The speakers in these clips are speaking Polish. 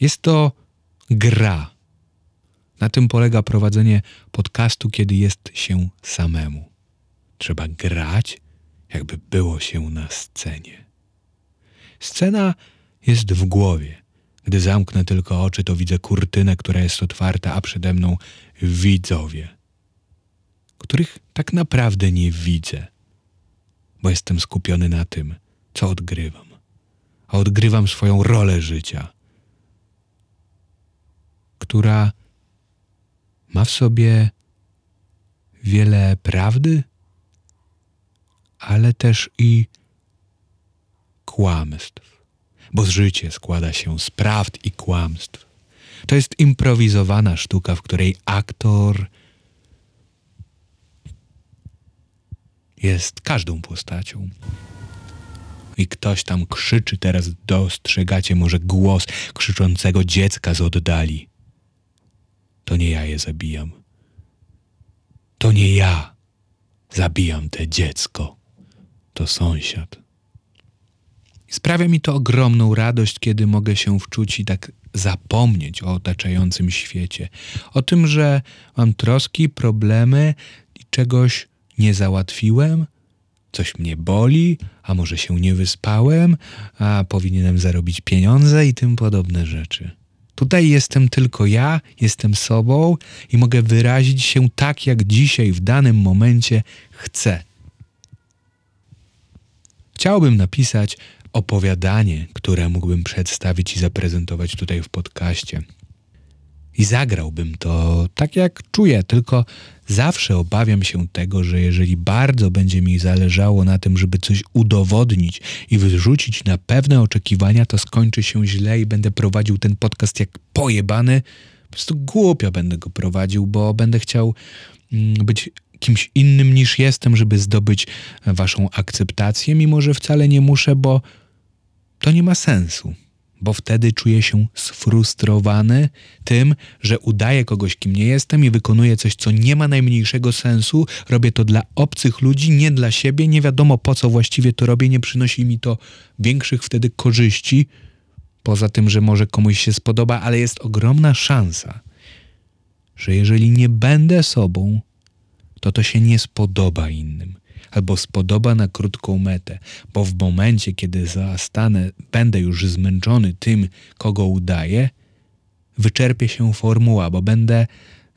Jest to gra. Na tym polega prowadzenie podcastu, kiedy jest się samemu. Trzeba grać, jakby było się na scenie. Scena jest w głowie. Gdy zamknę tylko oczy, to widzę kurtynę, która jest otwarta, a przede mną widzowie, których tak naprawdę nie widzę, bo jestem skupiony na tym, co odgrywam. A odgrywam swoją rolę życia, która ma w sobie wiele prawdy, ale też i kłamstw, bo życie składa się z prawd i kłamstw. To jest improwizowana sztuka, w której aktor jest każdą postacią. I ktoś tam krzyczy, teraz dostrzegacie może głos krzyczącego dziecka z oddali. To nie ja je zabijam. To nie ja zabijam te dziecko. To sąsiad. Sprawia mi to ogromną radość, kiedy mogę się wczuć i tak zapomnieć o otaczającym świecie. O tym, że mam troski, problemy i czegoś nie załatwiłem, coś mnie boli, a może się nie wyspałem, a powinienem zarobić pieniądze i tym podobne rzeczy. Tutaj jestem tylko ja, jestem sobą i mogę wyrazić się tak, jak dzisiaj, w danym momencie chcę. Chciałbym napisać opowiadanie, które mógłbym przedstawić i zaprezentować tutaj w podcaście. I zagrałbym to tak, jak czuję, tylko zawsze obawiam się tego, że jeżeli bardzo będzie mi zależało na tym, żeby coś udowodnić i wyrzucić na pewne oczekiwania, to skończy się źle i będę prowadził ten podcast jak pojebany. Po prostu głupio będę go prowadził, bo będę chciał mm, być kimś innym niż jestem, żeby zdobyć waszą akceptację, mimo że wcale nie muszę, bo to nie ma sensu, bo wtedy czuję się sfrustrowany tym, że udaję kogoś, kim nie jestem i wykonuję coś, co nie ma najmniejszego sensu. Robię to dla obcych ludzi, nie dla siebie. Nie wiadomo po co właściwie to robię, nie przynosi mi to większych wtedy korzyści. Poza tym, że może komuś się spodoba, ale jest ogromna szansa, że jeżeli nie będę sobą, to to się nie spodoba innym albo spodoba na krótką metę, bo w momencie, kiedy zastanę, będę już zmęczony tym, kogo udaję, wyczerpie się formuła, bo będę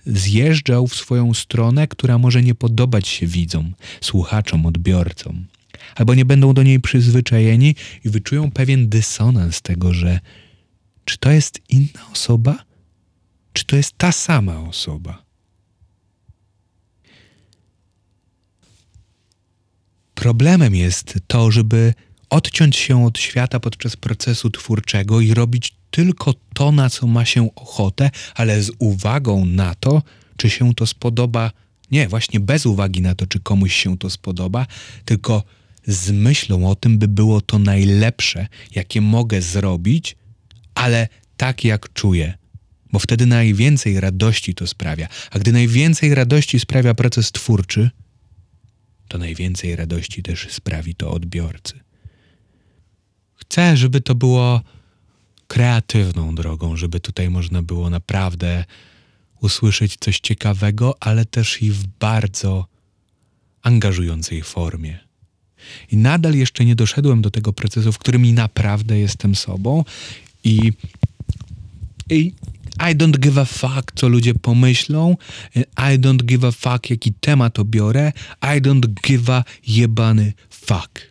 zjeżdżał w swoją stronę, która może nie podobać się widzom, słuchaczom, odbiorcom, albo nie będą do niej przyzwyczajeni i wyczują pewien dysonans tego, że czy to jest inna osoba, czy to jest ta sama osoba. Problemem jest to, żeby odciąć się od świata podczas procesu twórczego i robić tylko to, na co ma się ochotę, ale z uwagą na to, czy się to spodoba. Nie, właśnie bez uwagi na to, czy komuś się to spodoba, tylko z myślą o tym, by było to najlepsze, jakie mogę zrobić, ale tak jak czuję. Bo wtedy najwięcej radości to sprawia. A gdy najwięcej radości sprawia proces twórczy, to najwięcej radości też sprawi to odbiorcy. Chcę, żeby to było kreatywną drogą, żeby tutaj można było naprawdę usłyszeć coś ciekawego, ale też i w bardzo angażującej formie. I nadal jeszcze nie doszedłem do tego procesu, w którym naprawdę jestem sobą i, i i don't give a fuck, co ludzie pomyślą. I don't give a fuck, jaki temat obiorę. I don't give a jebany fuck.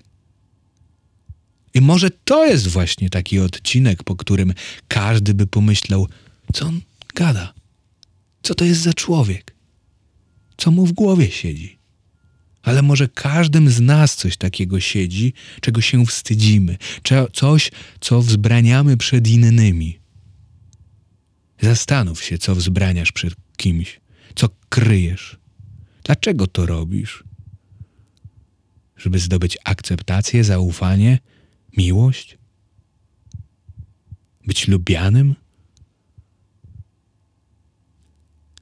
I może to jest właśnie taki odcinek, po którym każdy by pomyślał, co on gada? Co to jest za człowiek? Co mu w głowie siedzi? Ale może każdym z nas coś takiego siedzi, czego się wstydzimy, coś, co wzbraniamy przed innymi. Zastanów się, co wzbraniasz przed kimś, co kryjesz. Dlaczego to robisz? Żeby zdobyć akceptację, zaufanie, miłość? Być lubianym?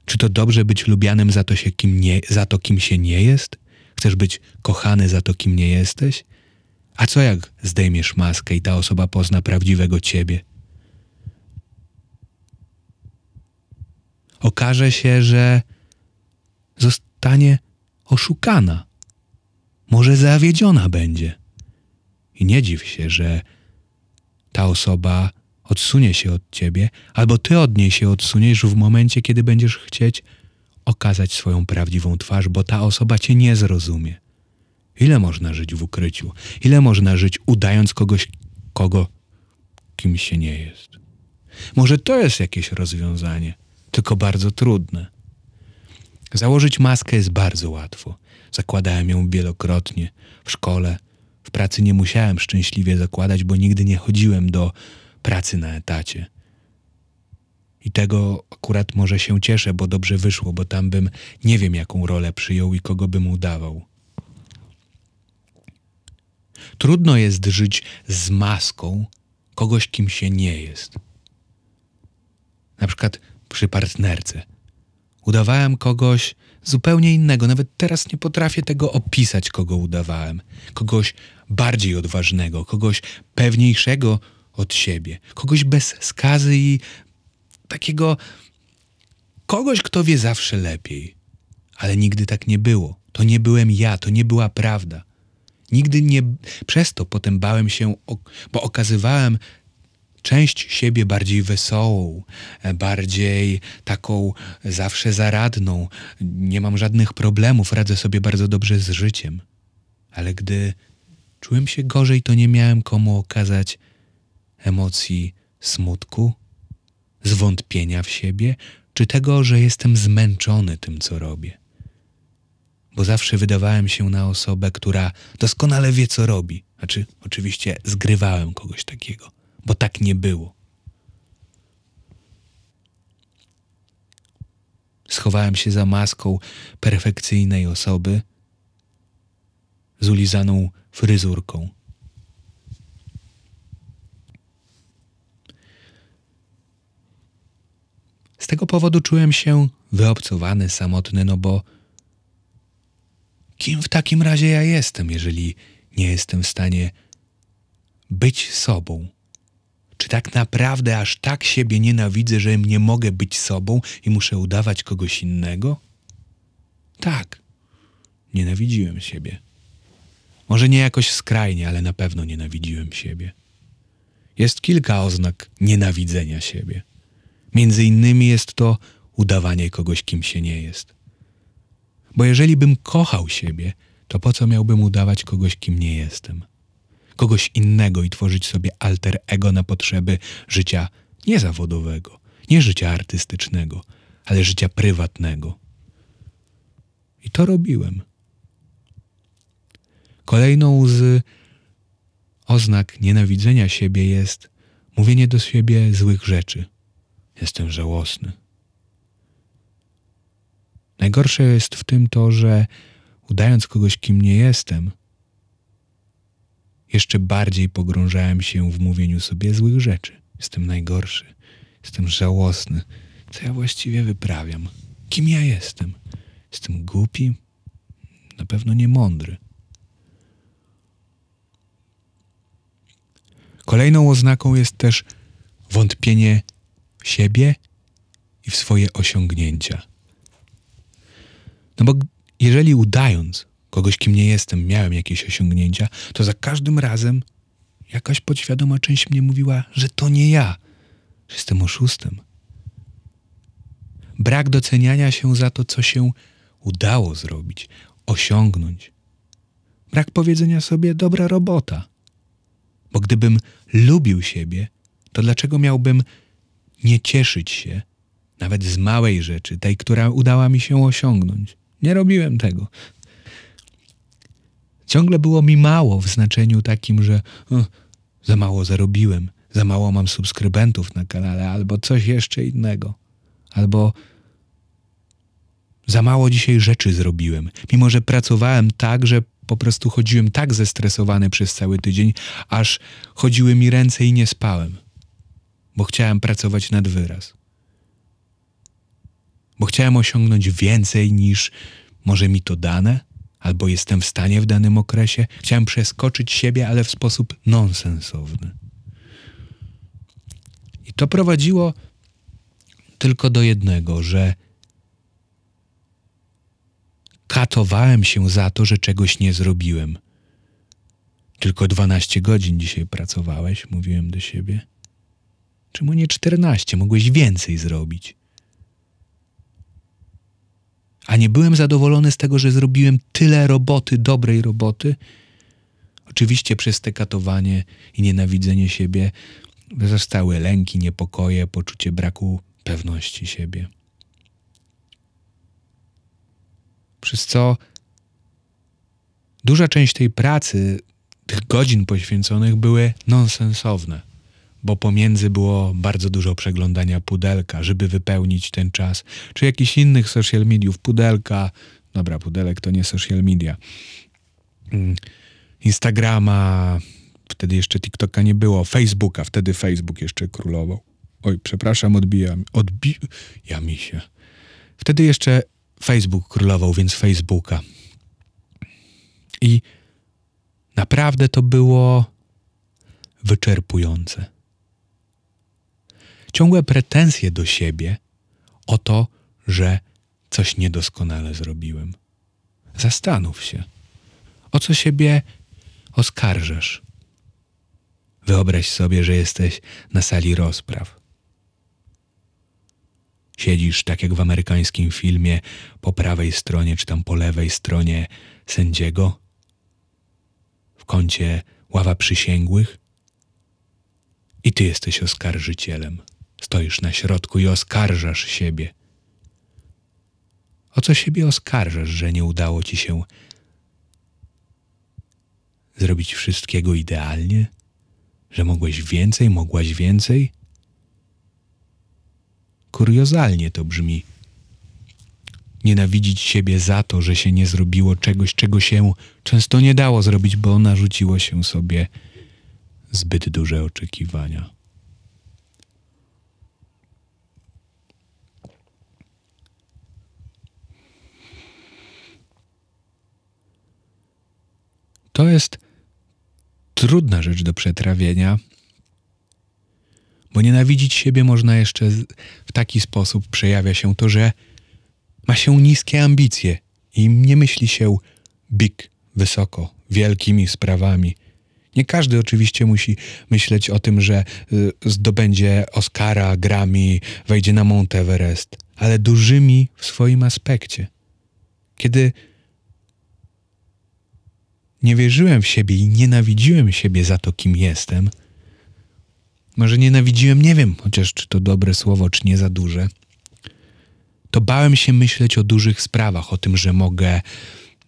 Czy to dobrze być lubianym za to, się kim nie, za to, kim się nie jest? Chcesz być kochany za to, kim nie jesteś? A co jak zdejmiesz maskę i ta osoba pozna prawdziwego ciebie? Okaże się, że zostanie oszukana. Może zawiedziona będzie. I nie dziw się, że ta osoba odsunie się od ciebie, albo ty od niej się odsuniesz w momencie, kiedy będziesz chcieć okazać swoją prawdziwą twarz, bo ta osoba cię nie zrozumie. Ile można żyć w ukryciu? Ile można żyć udając kogoś, kogo kim się nie jest? Może to jest jakieś rozwiązanie, tylko bardzo trudne. Założyć maskę jest bardzo łatwo. Zakładałem ją wielokrotnie w szkole. W pracy nie musiałem szczęśliwie zakładać, bo nigdy nie chodziłem do pracy na etacie. I tego akurat może się cieszę, bo dobrze wyszło, bo tam bym nie wiem, jaką rolę przyjął i kogo bym udawał. Trudno jest żyć z maską kogoś, kim się nie jest. Na przykład przy partnerce. Udawałem kogoś zupełnie innego. Nawet teraz nie potrafię tego opisać, kogo udawałem. Kogoś bardziej odważnego, kogoś pewniejszego od siebie, kogoś bez skazy i takiego kogoś, kto wie zawsze lepiej. Ale nigdy tak nie było. To nie byłem ja, to nie była prawda. Nigdy nie. Przez to potem bałem się, bo okazywałem część siebie bardziej wesołą, bardziej taką zawsze zaradną. Nie mam żadnych problemów, radzę sobie bardzo dobrze z życiem. Ale gdy czułem się gorzej, to nie miałem komu okazać emocji smutku, zwątpienia w siebie, czy tego, że jestem zmęczony tym, co robię. Bo zawsze wydawałem się na osobę, która doskonale wie, co robi. Znaczy, oczywiście zgrywałem kogoś takiego, bo tak nie było. Schowałem się za maską perfekcyjnej osoby z ulizaną fryzurką Z tego powodu czułem się wyobcowany, samotny, no bo kim w takim razie ja jestem, jeżeli nie jestem w stanie być sobą? Czy tak naprawdę aż tak siebie nienawidzę, że nie mogę być sobą i muszę udawać kogoś innego? Tak, nienawidziłem siebie. Może nie jakoś skrajnie, ale na pewno nienawidziłem siebie. Jest kilka oznak nienawidzenia siebie. Między innymi jest to udawanie kogoś, kim się nie jest. Bo jeżeli bym kochał siebie, to po co miałbym udawać kogoś, kim nie jestem? Kogoś innego i tworzyć sobie alter ego na potrzeby życia nie zawodowego, nie życia artystycznego, ale życia prywatnego. I to robiłem. Kolejną z oznak nienawidzenia siebie jest mówienie do siebie złych rzeczy Jestem żałosny. Najgorsze jest w tym to, że udając kogoś, kim nie jestem, jeszcze bardziej pogrążałem się w mówieniu sobie złych rzeczy. Jestem najgorszy, jestem żałosny. Co ja właściwie wyprawiam? Kim ja jestem? Jestem głupi? Na pewno nie mądry. Kolejną oznaką jest też wątpienie w siebie i w swoje osiągnięcia. No bo jeżeli udając kogoś, kim nie jestem, miałem jakieś osiągnięcia, to za każdym razem jakaś podświadoma część mnie mówiła, że to nie ja, że jestem oszustem. Brak doceniania się za to, co się udało zrobić, osiągnąć. Brak powiedzenia sobie dobra robota. Bo gdybym lubił siebie, to dlaczego miałbym nie cieszyć się nawet z małej rzeczy, tej, która udała mi się osiągnąć. Nie robiłem tego. Ciągle było mi mało w znaczeniu takim, że o, za mało zarobiłem, za mało mam subskrybentów na kanale, albo coś jeszcze innego, albo za mało dzisiaj rzeczy zrobiłem. Mimo, że pracowałem tak, że po prostu chodziłem tak zestresowany przez cały tydzień, aż chodziły mi ręce i nie spałem bo chciałem pracować nad wyraz. Bo chciałem osiągnąć więcej niż może mi to dane, albo jestem w stanie w danym okresie. Chciałem przeskoczyć siebie, ale w sposób nonsensowny. I to prowadziło tylko do jednego, że katowałem się za to, że czegoś nie zrobiłem. Tylko 12 godzin dzisiaj pracowałeś, mówiłem do siebie. Czemu nie 14? Mogłeś więcej zrobić. A nie byłem zadowolony z tego, że zrobiłem tyle roboty, dobrej roboty. Oczywiście przez te katowanie i nienawidzenie siebie zostały lęki, niepokoje, poczucie braku pewności siebie. Przez co duża część tej pracy, tych godzin poświęconych były nonsensowne, bo pomiędzy było bardzo dużo przeglądania pudelka, żeby wypełnić ten czas, czy jakichś innych social mediów, pudelka, dobra, pudelek to nie social media, mm, Instagrama, wtedy jeszcze TikToka nie było, Facebooka, wtedy Facebook jeszcze królował. Oj, przepraszam, odbijam, odbija mi się. Wtedy jeszcze Facebook królował, więc Facebooka. I naprawdę to było wyczerpujące. Ciągłe pretensje do siebie o to, że coś niedoskonale zrobiłem. Zastanów się, o co siebie oskarżasz. Wyobraź sobie, że jesteś na sali rozpraw. Siedzisz tak jak w amerykańskim filmie po prawej stronie czy tam po lewej stronie sędziego, w kącie ława przysięgłych i ty jesteś oskarżycielem. Stoisz na środku i oskarżasz siebie. O co siebie oskarżasz, że nie udało ci się zrobić wszystkiego idealnie? Że mogłeś więcej, mogłaś więcej? Kuriozalnie to brzmi. Nienawidzić siebie za to, że się nie zrobiło czegoś, czego się często nie dało zrobić, bo narzuciło się sobie zbyt duże oczekiwania. To jest trudna rzecz do przetrawienia, bo nienawidzić siebie można jeszcze w taki sposób przejawia się to, że ma się niskie ambicje i nie myśli się big, wysoko, wielkimi sprawami. Nie każdy oczywiście musi myśleć o tym, że y, zdobędzie Oscara, Grammy, wejdzie na Mount Everest, ale dużymi w swoim aspekcie. Kiedy nie wierzyłem w siebie i nienawidziłem siebie za to, kim jestem, może nienawidziłem, nie wiem, chociaż czy to dobre słowo, czy nie za duże, to bałem się myśleć o dużych sprawach, o tym, że mogę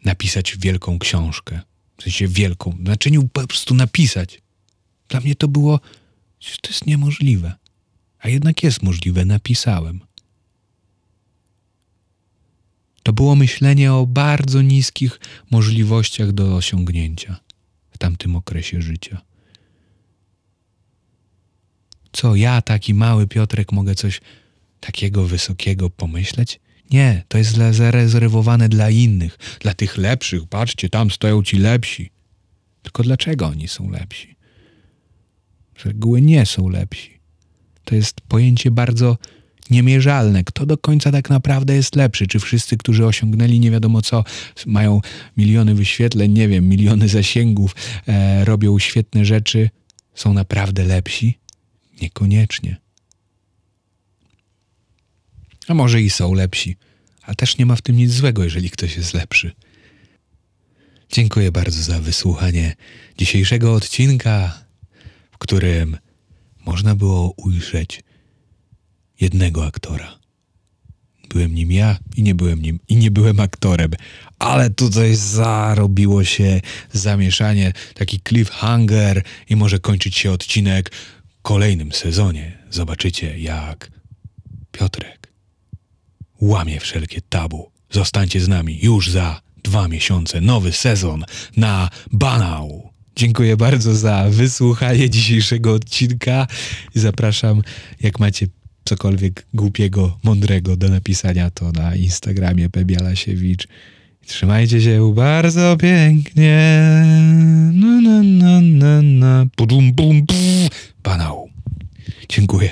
napisać wielką książkę. W sensie wielką, znaczy po prostu napisać. Dla mnie to było, to jest niemożliwe. A jednak jest możliwe, napisałem. To było myślenie o bardzo niskich możliwościach do osiągnięcia w tamtym okresie życia. Co ja, taki mały Piotrek, mogę coś takiego wysokiego pomyśleć? Nie, to jest zarezerwowane dla innych, dla tych lepszych. Patrzcie, tam stoją ci lepsi. Tylko dlaczego oni są lepsi? Z reguły nie są lepsi. To jest pojęcie bardzo niemierzalne. Kto do końca tak naprawdę jest lepszy? Czy wszyscy, którzy osiągnęli nie wiadomo co, mają miliony wyświetleń, nie wiem, miliony zasięgów, e, robią świetne rzeczy, są naprawdę lepsi? Niekoniecznie. A może i są lepsi, a też nie ma w tym nic złego, jeżeli ktoś jest lepszy. Dziękuję bardzo za wysłuchanie dzisiejszego odcinka, w którym można było ujrzeć jednego aktora. Byłem nim ja i nie byłem nim i nie byłem aktorem, ale tutaj zarobiło się zamieszanie, taki cliffhanger i może kończyć się odcinek w kolejnym sezonie. Zobaczycie jak Piotrek łamie wszelkie tabu. Zostańcie z nami już za dwa miesiące, nowy sezon na Banał. Dziękuję bardzo za wysłuchanie dzisiejszego odcinka zapraszam, jak macie cokolwiek głupiego, mądrego do napisania, to na Instagramie Pebialasiewicz. Trzymajcie się bardzo pięknie. Na, na, na, na, na. Pudum, bum, Banał. Dziękuję.